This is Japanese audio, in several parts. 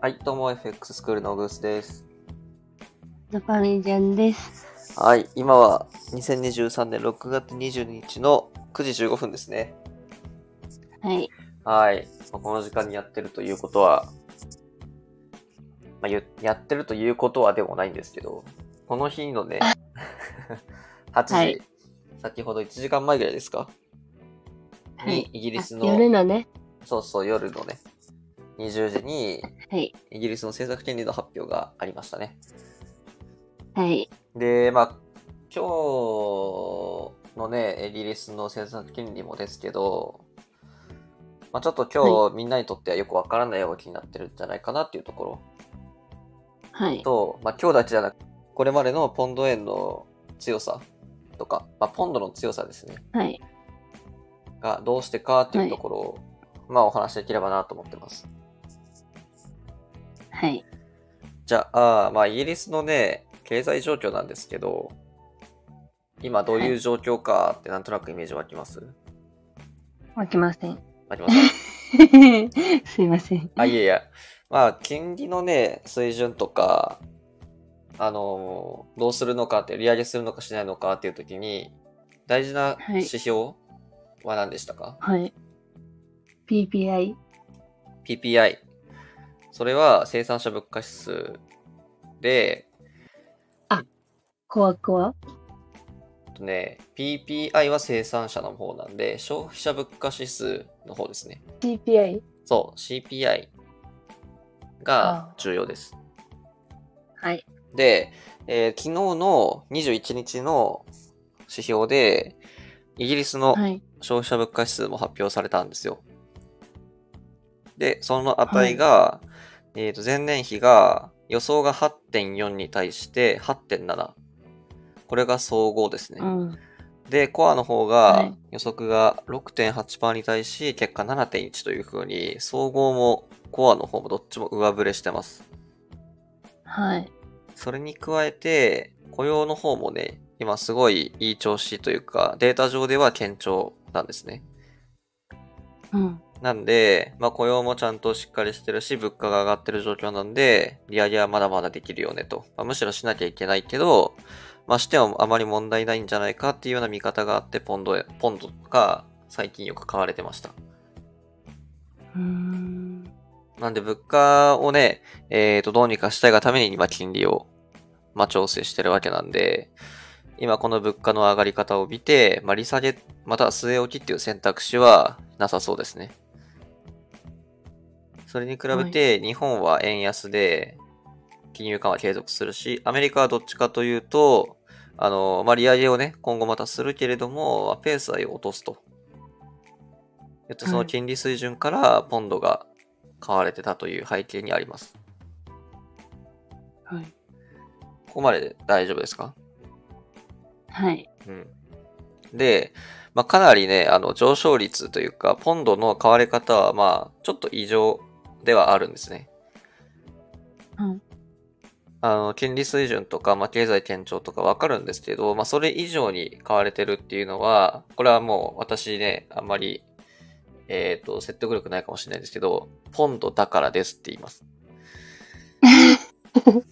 はい、どうも FX スクールのグースです。ナパミちゃんです。はい、今は2023年6月22日の9時15分ですね。はい。はい、まあこの時間にやってるということは、まあ、ゆやってるということはでもないんですけど、この日のね、8時、はい先ほど1時間前ぐらいですか？にはい。イギリスあの、夜のね。そうそう、夜のね、20時にはい。イギリスの政策権利の発表がありましたね。はい。で、まあ、今日のね、イギリスの政策金利もですけど、まあ、ちょっと今日、みんなにとってはよくわからない動きになってるんじゃないかなっていうところはい。と、まあ、今日だけじゃなく、これまでのポンド円の強さとか、まあ、ポンドの強さですね、はい。がどうしてかっていうところを、まあ、お話しできればなと思ってます。はい。じゃあ、まあ、イギリスのね、経済状況なんですけど、今どういう状況かってなんとなくイメージ湧きます？湧きません。湧きます すいません。あ、いやいや。まあ、金利のね、水準とか、あのーどうするのかって、利上げするのかしないのかっていう時に、大事なはい指標は何でしたか、はい。PPI。?PPI。それは生産者物価指数で、コアコア。えっとね、PPI は生産者の方なんで、消費者物価指数の方ですね。CPI。そう、CPI が重要です。はい。で、えー昨日の21日の指標で、イギリスのはい。消費者物価指数も発表されたんですよ。で、その値が、えっ、と、前年比が予想が8.4に対して8.7。これが総合ですね。うん。で、コアの方がはい予測が6.8%に対し、結果7.1という風に、総合もコアの方もどっちも上振れしてます。はい。それに加えて、雇用の方もね、今すごいいい調子というか、データ上では堅調なんですね。うん。なんで、まあ雇用もちゃんとしっかりしてるし、物価が上がってる状況なんで、利上げはまだまだできるよねと。まあ、むしろしなきゃいけないけど、まあしてもあまり問題ないんじゃないかっていうような見方があって、ポンドへ、ポンドが最近よく買われてました。なんで物価をね、えっ、と、どうにかしたいがために今金利を、まあ、調整してるわけなんで、今この物価の上がり方を見て、まあ、利下げ、または据え置きっていう選択肢はなさそうですね。それに比べて、日本は円安で、金融緩和継続するし、アメリカはどっちかというと、あの、まあ、利上げをね、今後またするけれども、まあペースは落とすと。えっと、その金利水準からポンドが買われてたという背景にあります。はい。ここまでで大丈夫ですか？はい。うん。で、まあ、かなりね、あの、上昇率というか、ポンドの買われ方は、まあ、ちょっと異常ではあるんですね。うん。あの、金利水準とか、まあ、経済堅調とかわかるんですけど、まあ、それ以上に買われてるっていうのは、これはもう私ね、あんまり、えっ、と、説得力ないかもしれないですけど、ポンドだからですって言います。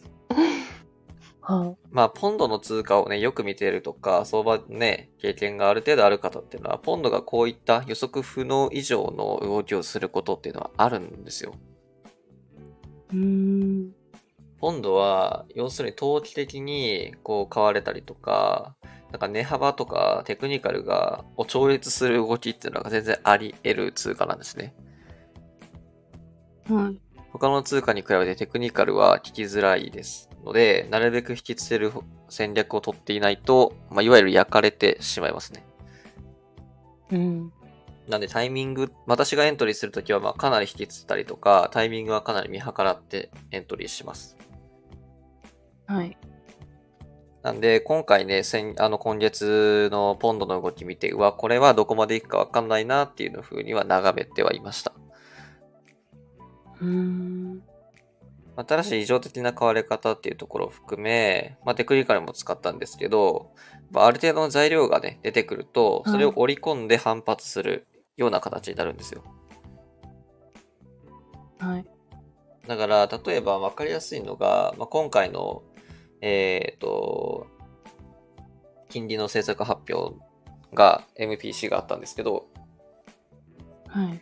はまあ、ポンドの通貨をね、よく見てるとか、相場ね、経験がある程度ある方っていうのは、ポンドがこういった予測不能以上の動きをすることっていうのはあるんですよ。うーん。ポンドは、要するに投機的にこう買われたりとか、なんか値幅とかテクニカルが、を超越する動きっていうのが全然あり得る通貨なんですね。はい。他の通貨に比べてテクニカルは聞きづらいですので、なるべく引きつける戦略を取っていないと、まあ、いわゆる焼かれてしまいますね。うん。なんでタイミング、私がエントリーするときはまあかなり引きつったりとか、タイミングはかなり見計らってエントリーします。はい。なんで、今回ね、先あの今月のポンドの動き見て、うわ、これはどこまでいくかわかんないなっていう風には眺めてはいました。うーん。新しい異常的な買われ方っていうところを含め、まあ、テクニカルも使ったんですけど、まあある程度の材料がね、出てくると、それを織り込んで反発するような形になるんですよ。はい。だから、例えば分かりやすいのが、まあ、今回の、えっ、と、金利の政策発表が MPC があったんですけど、はい。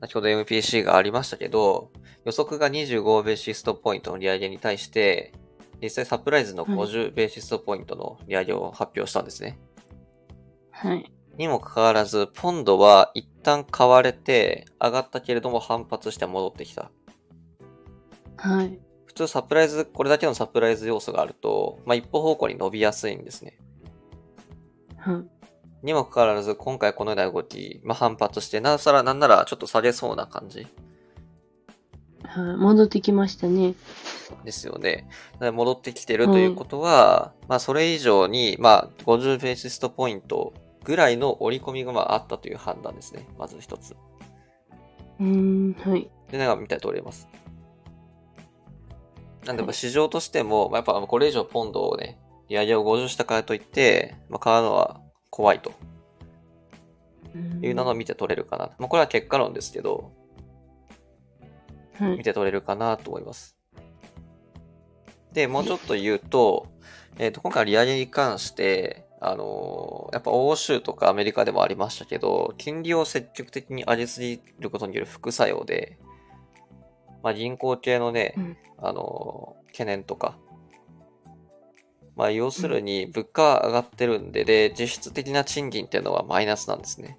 先ほど MPC がありましたけど、予測が25ベーシストポイントの利上げに対して、実際サプライズの50ベーシストポイントの利上げを発表したんですね。はい。にもかかわらず、ポンドは一旦買われて上がったけれども反発して戻ってきた。はい。普通サプライズ、これだけのサプライズ要素があると、まあ、一方方向に伸びやすいんですね。はい。にもかかわらず、今回このような動き、まあ、反発して、なおさらなんならちょっと下げそうな感じはい。戻ってきましたね。ですよね。戻ってきてるということは、まあそれ以上に、まあ50ベーシストポイントぐらいの折り込みがまああったという判断ですね。まず一つ。うーん。はい。で、なんか見た通ります。なんで、市場としても、まあ、やっぱこれ以上ポンドをね、利上げを50したからといって、まあ、買うのは怖いというのを見て取れるかな。まあこれは結果論ですけど、はい。見て取れるかなと思います。で、もうちょっと言うと、えっ、と、今回利上げに関して、あのーやっぱ欧州とかアメリカでもありましたけど、金利を積極的に上げすぎることによる副作用で、まあ銀行系のね、うんあのー懸念とか、まあ要するに物価は上がってるんで、で、実質的な賃金っていうのはマイナスなんですね。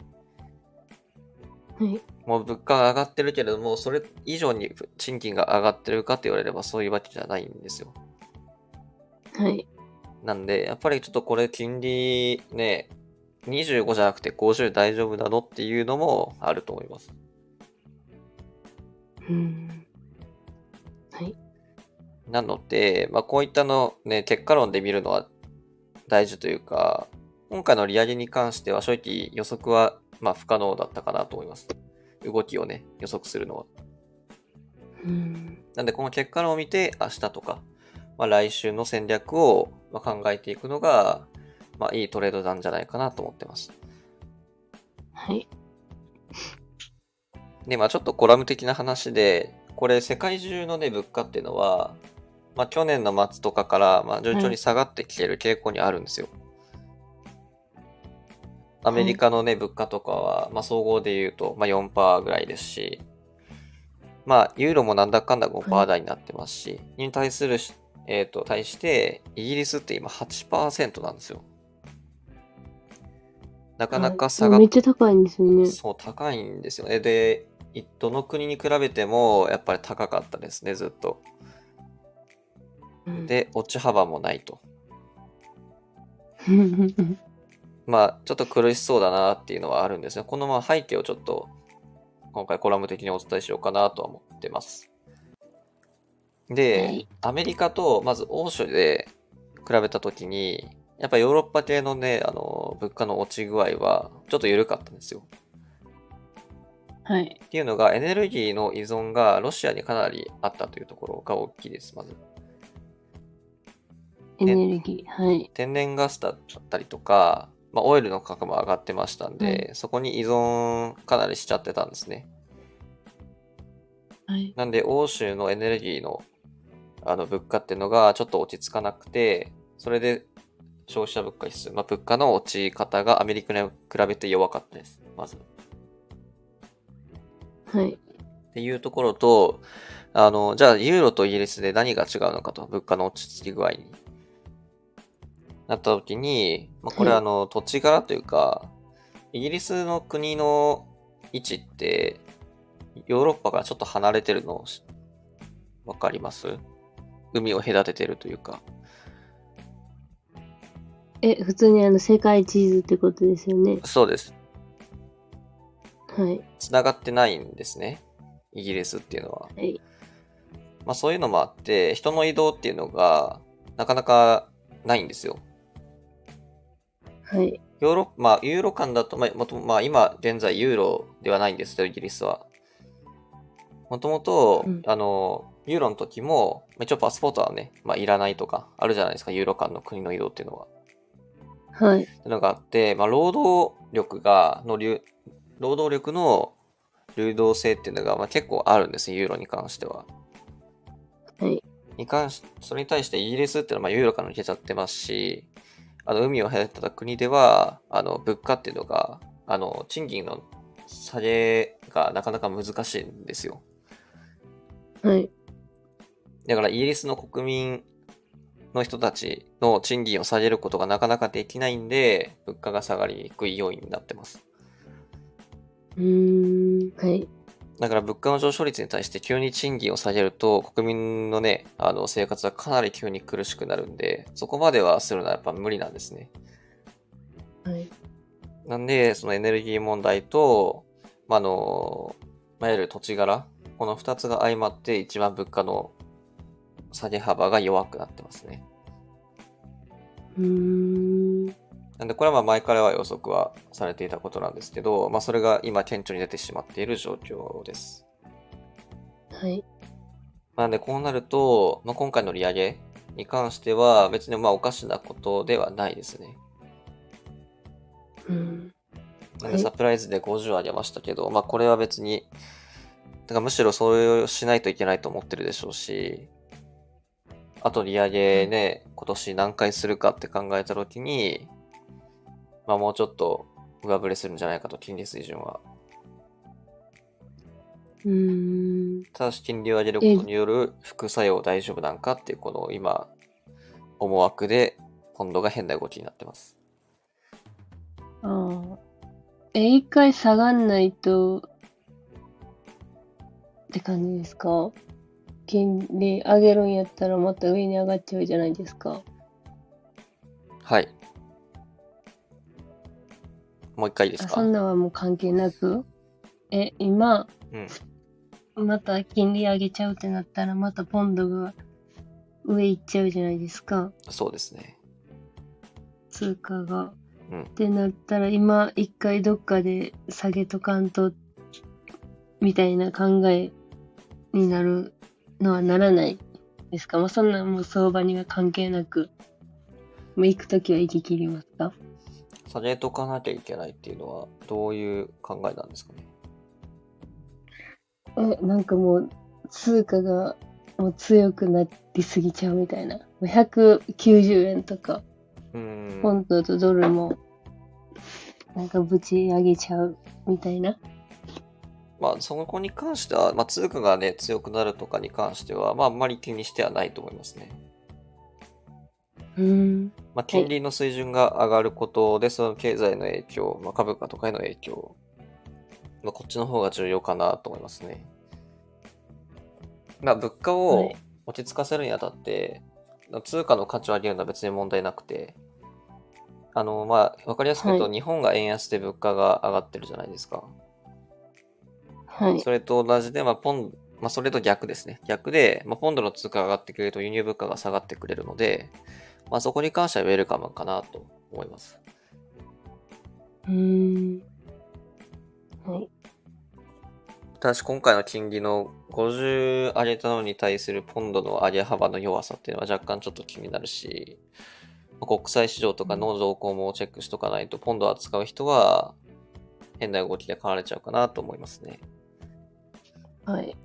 はい。もう物価が上がってるけれども、それ以上に賃金が上がってるかって言われればそういうわけじゃないんですよ。はい。なんで、やっぱりちょっとこれ金利ね、25じゃなくて50大丈夫なのっていうのもあると思います。うーん。はい。なので、まあこういったのね、結果論で見るのは大事というか、今回の利上げに関しては正直予測はまあ不可能だったかなと思います。動きをね、予測するのは。うーん。なんで、この結果論を見て、明日とか、まあ、来週の戦略をまあ考えていくのが、まあ、いいトレードなんじゃないかなと思ってます。はい。で、まあ、ちょっとコラム的な話で、これ、世界中のね、物価っていうのは、まあ、去年の末とかから、まあ、順調に下がってきてる傾向にあるんですよ。アメリカのね、物価とかは、まあ、総合で言うと、まあ、4%ぐらいですし、まあ、ユーロもなんだかんだ5%台になってますし、に対するし、えっ、と、対して、イギリスって今8%なんですよ。なかなか下がっめっちゃ高いんですよね。そう、高いんですよね。で、いどの国に比べても、やっぱり高かったですね、ずっと。うん、で、落ち幅もないと。う んまあ、ちょっと苦しそうだなっていうのはあるんですよ。このまあ背景をちょっと、今回コラム的にお伝えしようかなとは思ってます。で、はいアメリカと、まず欧州で比べたときに、やっぱヨーロッパ系のね、あの、物価の落ち具合は、ちょっと緩かったんですよ。はい。っていうのが、エネルギーの依存がロシアにかなりあったというところが大きいです、まず。エネルギー。はい。天然ガスだったりとか、まあ、オイルの価格も上がってましたんで、そこに依存かなりしちゃってたんですね。はい。なんで、欧州のエネルギーのあの物価っていうのがちょっと落ち着かなくて、それで消費者物価指数、まあ、物価の落ち方がアメリカに比べて弱かったです、まず。はい。っていうところと、あの、じゃあ、ユーロとイギリスで何が違うのかと、物価の落ち着き具合に。なった時に、まあ、これはいあの、土地柄というか、イギリスの国の位置って、ヨーロッパからちょっと離れてるのしわかります？海を隔ててるというか。え、普通にあの、世界地図ってことですよね。そうです。はい。繋がってないんですね。イギリスっていうのは。はい。まあそういうのもあって、人の移動っていうのがなかなかないんですよ。はい。ヨーロまあ、ユーロ間だと、まあ、もともまあ、今、現在、ユーロではないんですけど、イギリスは。もともとうん、あの、ユーロの時も、まあ一応パスポートはね、まあ、いらないとか、あるじゃないですか、ユーロ間の国の移動っていうのは。はい。っていうのがあって、まあ、労働力が、の流、労働力の流動性っていうのが、まあ、結構あるんですね、ユーロに関しては。はい。に関し、それに対してイギリスっていうのはまあユーロから抜けちゃってますし、あの、海を隔てた国では、あの、物価っていうのが、あの、賃金の下げがなかなか難しいんですよ。はい。だからイギリスの国民の人たちの賃金を下げることがなかなかできないんで、物価が下がりにくい要因になってます。うーん。はい。だから物価の上昇率に対して急に賃金を下げると、国民のね、あの生活はかなり急に苦しくなるんで、そこまではするのはやっぱ無理なんですね。はい。なんで、そのエネルギー問題と、まあ、あの、まあいわゆる土地柄、この二つが相まって一番物価の下げ幅が弱くなってますね。うーん。なんで、これはまあ前からは予測はされていたことなんですけど、まあそれが今顕著に出てしまっている状況です。はい。なんで、こうなると、まあ、今回の利上げに関しては別にまあおかしなことではないですね。うん。なんで、はいサプライズで50上げましたけど、まあこれは別に、だからむしろそれをしないといけないと思ってるでしょうし、あと利上げね、今年何回するかって考えたときに、まあもうちょっと上振れするんじゃないかと、金利水準は。うーん。ただし金利を上げることによる副作用大丈夫なんかっていう、この今、思惑で、ポンドが変な動きになってます。ああ。え、一回下がんないと、って感じですか？金利上げるんやったらまた上に上がっちゃうじゃないですか。はい。もう一回ですか？あそんなんはもう関係なく、え、今、うん。また金利上げちゃうってなったら、またポンドが上行っちゃうじゃないですか。そうですね。通貨が。うんってなったら、今、一回どっかで下げとかんと、みたいな考えになるのはならないですか？まあ、そんなんもう相場には関係なく、もう行くときは行き切りますか？下げとかなきゃいけないっていうのは、どういう考えなんですかね？え、なんかもう、通貨がもう強くなりすぎちゃうみたいな。もう190円とか。ポンドとドルも、なんかぶち上げちゃうみたいな。まあ、そこに関しては、まあ、通貨がね、強くなるとかに関しては、まあ、あんまり気にしてはないと思いますね。うーん。まあ、金利の水準が上がることで、その経済の影響、まあ、株価とかへの影響、まあ、こっちの方が重要かなと思いますね。まあ、物価はをい落ち着かせるにあたって、通貨の価値を上げるのは別に問題なくて、あの、まあ、わかりやすく言うと、はい日本が円安で物価が上がってるじゃないですか。はい。それと同じで、まあ、ポン、まあ、それと逆ですね。逆で、まあ、ポンドの通貨が上がってくれると輸入物価が下がってくれるので、まあ、そこに関してはウェルカムかなと思います。うーん。はい。ただし、今回の金利の50上げたのに対するポンドの上げ幅の弱さっていうのは若干ちょっと気になるし、まあ国際市場とかの動向もチェックしとかないと、ポンドを扱う人は変な動きで買われちゃうかなと思いますね。はい。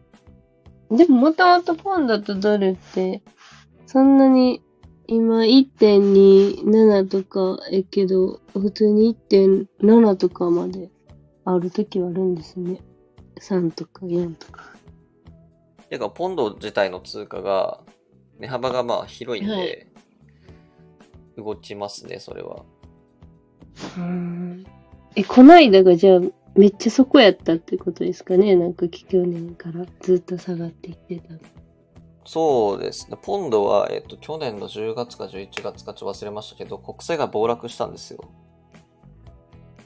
でも、もともとポンドとドルって、そんなに、今1.27とかえけど、普通に1.7とかまであるときはあるんですね。3とか4とか。てか、ポンド自体の通貨が、値幅がまあ広いんで、はい動きますね、それは。うーん。え、こないだがじゃあ、めっちゃそこやったってことですかねなんか去年からずっと下がってきてた。そうですね。ポンドは、えっと、去年の10月か11月かちょっと忘れましたけど、国債が暴落したんですよ。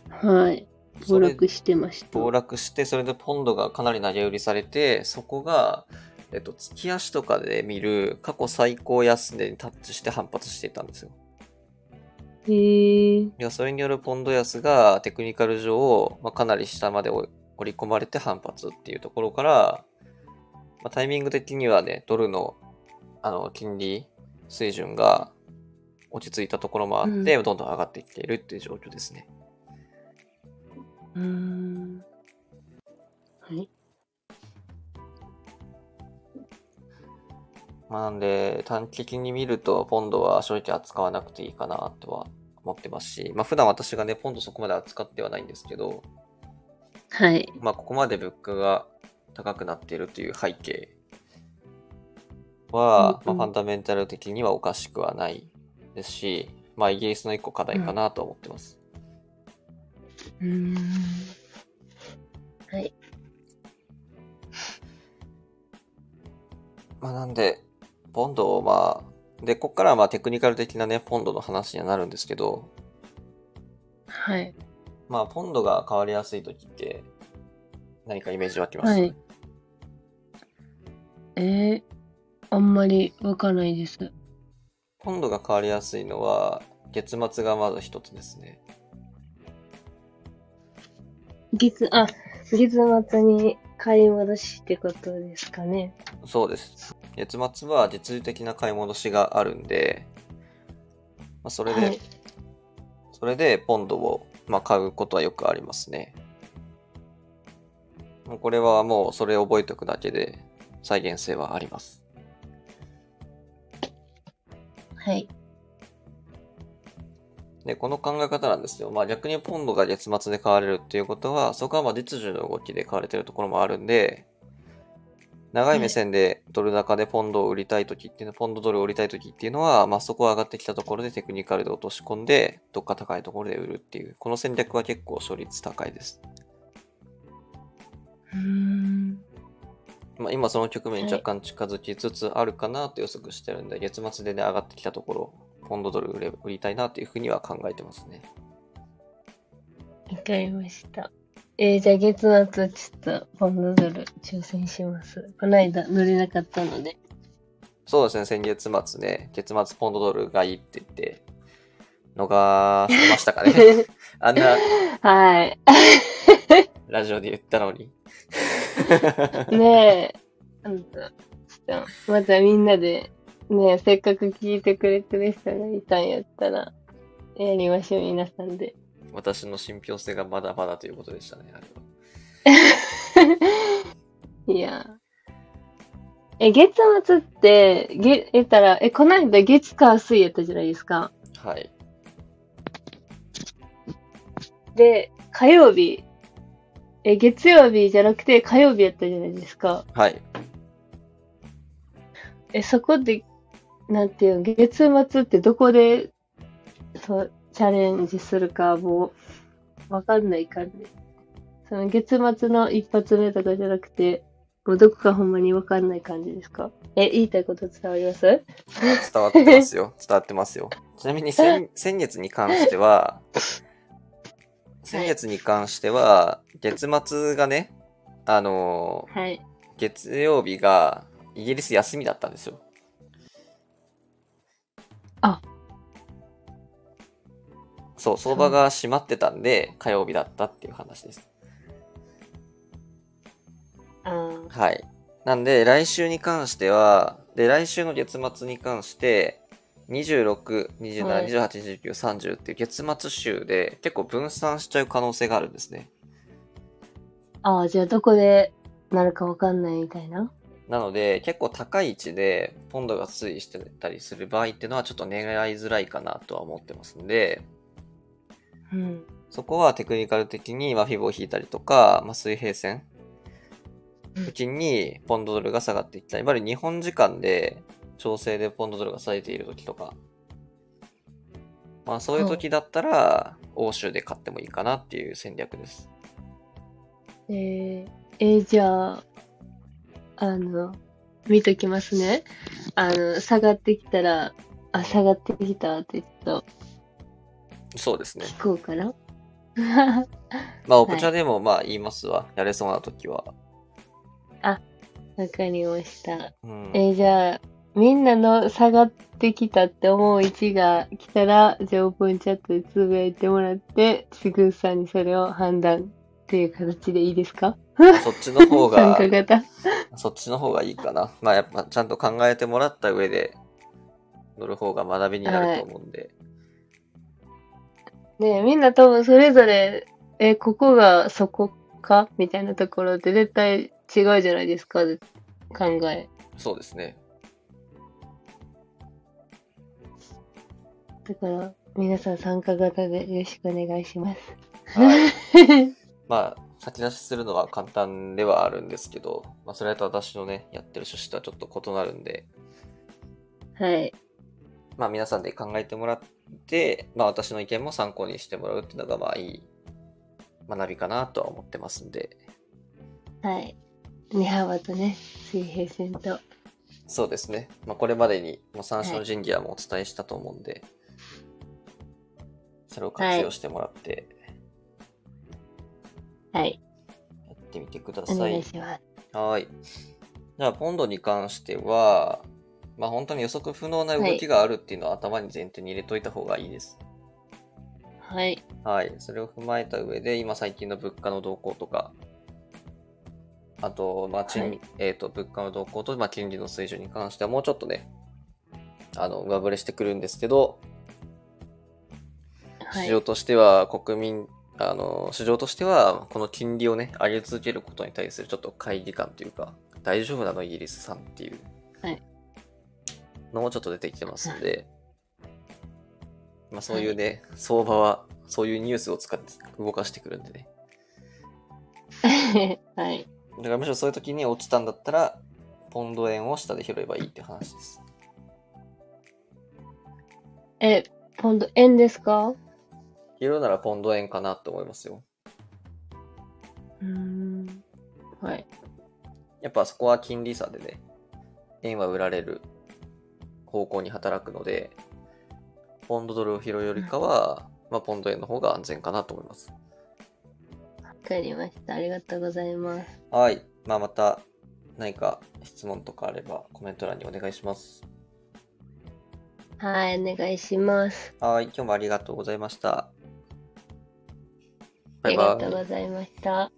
はい。暴落してました。暴落して、それでポンドがかなり投げ売りされて、そこが、えっと、月足とかで見る過去最高安値にタッチして反発していたんですよ。へー。いや、それによるポンド安がテクニカル上、まあ、かなり下まで折り込まれて反発っていうところから、まあ、タイミング的にはね、ドルの、あの、金利水準が落ち着いたところもあって、うどんどん上がっていっているっていう状況ですね。うーん。はい。まあ、なんで、短期的に見ると、ポンドは正直扱わなくていいかなとは思ってますし、まあ、普段私がね、ポンドそこまで扱ってはないんですけど、はい。まあ、ここまで物価が高くなっているという背景は、うんうんまあ、ファンダメンタル的にはおかしくはないですし、まあ、イギリスの一個課題かなとは思ってます。うーん。はい。まあ、なんで、ポンドをまあ、で、ここからはまあテクニカル的なね、ポンドの話にはなるんですけど、はい。まあ、ポンドが変わりやすい時って、何かイメージ湧きます、はいえー、あんまりわかんないです。ポンドが変わりやすいのは、月末がまず一つですね。月、あ、月末に買い戻しってことですかね。そうです。月末は実利的な買い戻しがあるんで、まあ、それで、はい。それでポンドを、まあ、買うことはよくありますね。もうこれはもうそれを覚えておくだけで再現性はあります。はい。で、この考え方なんですよ。まあ逆にポンドが月末で買われるっていうことは、そこはまあ実需の動きで買われてるところもあるんで、長い目線でドル高でポンドを売りたいときっていうのは、ポンドドルを売りたいときっていうのは、まあそこが上がってきたところでテクニカルで落とし込んで、どっか高いところで売るっていう、この戦略は結構勝率高いです。うーん。まあ今その局面に若干近づきつつあるかなと予測してるんで、月末でね、上がってきたところ、ポンドドル売れ売りたいなというふうには考えてますね。わかりました。えー、じゃあ月末ちょっとポンドドル挑戦します。この間乗れなかったので。そうですね、先月末ね、月末ポンドドルがいいって言って、逃してましたかね。あんなはい。ラジオで言ったのに。ねえ。あんた、ちょっと、またみんなで、ねえ、せっかく聞いてくれてる人がいたんやったら、やりましょう、皆さんで。私の信憑性がまだまだということでしたね、あれは。いや。え、月末って、げ、えたら、え、この間月火水やったじゃないですか。はい。で、火曜日、え、月曜日じゃなくて火曜日やったじゃないですか。はい。え、そこで、なんていうの、月末ってどこで、そう、チャレンジするかもう、わかんない感じ。その月末の一発目とかじゃなくて、もうどこかほんまにわかんない感じですか？え、言いたいこと伝わります？伝わってますよ。伝わってますよ。ちなみに先先月に関しては、先月に関しては、月末がね、あのーはい。月曜日がイギリス休みだったんですよ。そう、相場が閉まってたんで、火曜日だったっていう話です。あーはい。なんで、来週に関しては、で、来週の月末に関して、26、27、はい28、29、30っていう月末週で結構分散しちゃう可能性があるんですね。あー、じゃあどこでなるかわかんないみたいな？なので、結構高い位置でポンドが推移してたりする場合っていうのはちょっと狙いづらいかなとは思ってますんで、うん。そこはテクニカル的にまあフィボを引いたりとか、まあ、水平線うん付近にポンドドルが下がっていったり、いわゆる日本時間で調整でポンドドルが下げている時とか、まあそういう時だったら、欧州で買ってもいいかなっていう戦略です。えー、えーじゃあ、あの、見ときますね。あの、下がってきたら、あ、下がってきたってちょっそうですね。と聞こうかな。まあ、お茶でもまあ言いますわ。やれそうな時は。わかりました。うん。えーじゃあ、みんなの下がってきたって思う位置が来たら、じゃあオープンチャットでつぶやいてもらって、ちぐさんにそれを判断っていう形でいいですか？そっちの方 参が。そっちの方がいいかな。まあやっぱちゃんと考えてもらった上で乗る方が学びになると思うんで。ねみんな多分それぞれ、え、ここがそこかみたいなところって絶対違うじゃないですか、考え。そうですね。だから、皆さん参加型でよろしくお願いします。はい。まあ、先出しするのは簡単ではあるんですけど、まあ、それと私のね、やってる趣旨とはちょっと異なるんで、はい。まあ、皆さんで考えてもらってて、まあ私の意見も参考にしてもらうっていうのがまあいい学びかなとは思ってますんで、はい。値幅とね、水平線と。そうですね。まあこれまでにもう三種の神器はもうお伝えしたと思うんで、それを活用してもらってはい。やってみてくだおさい。願いします。はい。じゃあポンドに関しては、まあ本当に予測不能な動きがあるっていうのは頭に前提に入れといた方がいいです。はい。はい。それを踏まえた上で、今最近の物価の動向とか、あと、まあ、賃、はいえっ、と、物価の動向と、まあ、金利の水準に関してはもうちょっとね、あの、上振れしてくるんですけど、はい。市場としては、国民、あの、市場としては、この金利をね、上げ続けることに対するちょっと懐疑感というか、大丈夫なの？イギリスさんっていうはいのもちょっと出てきてますんで、まあそういうね、相場は、そういうニュースを使って動かしてくるんでね。はい。だからむしろそういう時に落ちたんだったら、ポンド円を下で拾えばいいって話です。え、ポンド円ですか？う拾うならポンド円かなと思いますよ。ーん。はい。やっぱそこは金利差でね、円は売られる方向に働くので、ポンドドルを拾うよりかは、まあ、ポンド円の方が安全かなと思います。わかりました。ありがとうございます。はい。まあ、また何か質問とかあればコメント欄にお願いします。はい、お願いします。はい。今日もありがとうございました。あバイバイりがとう。ございました。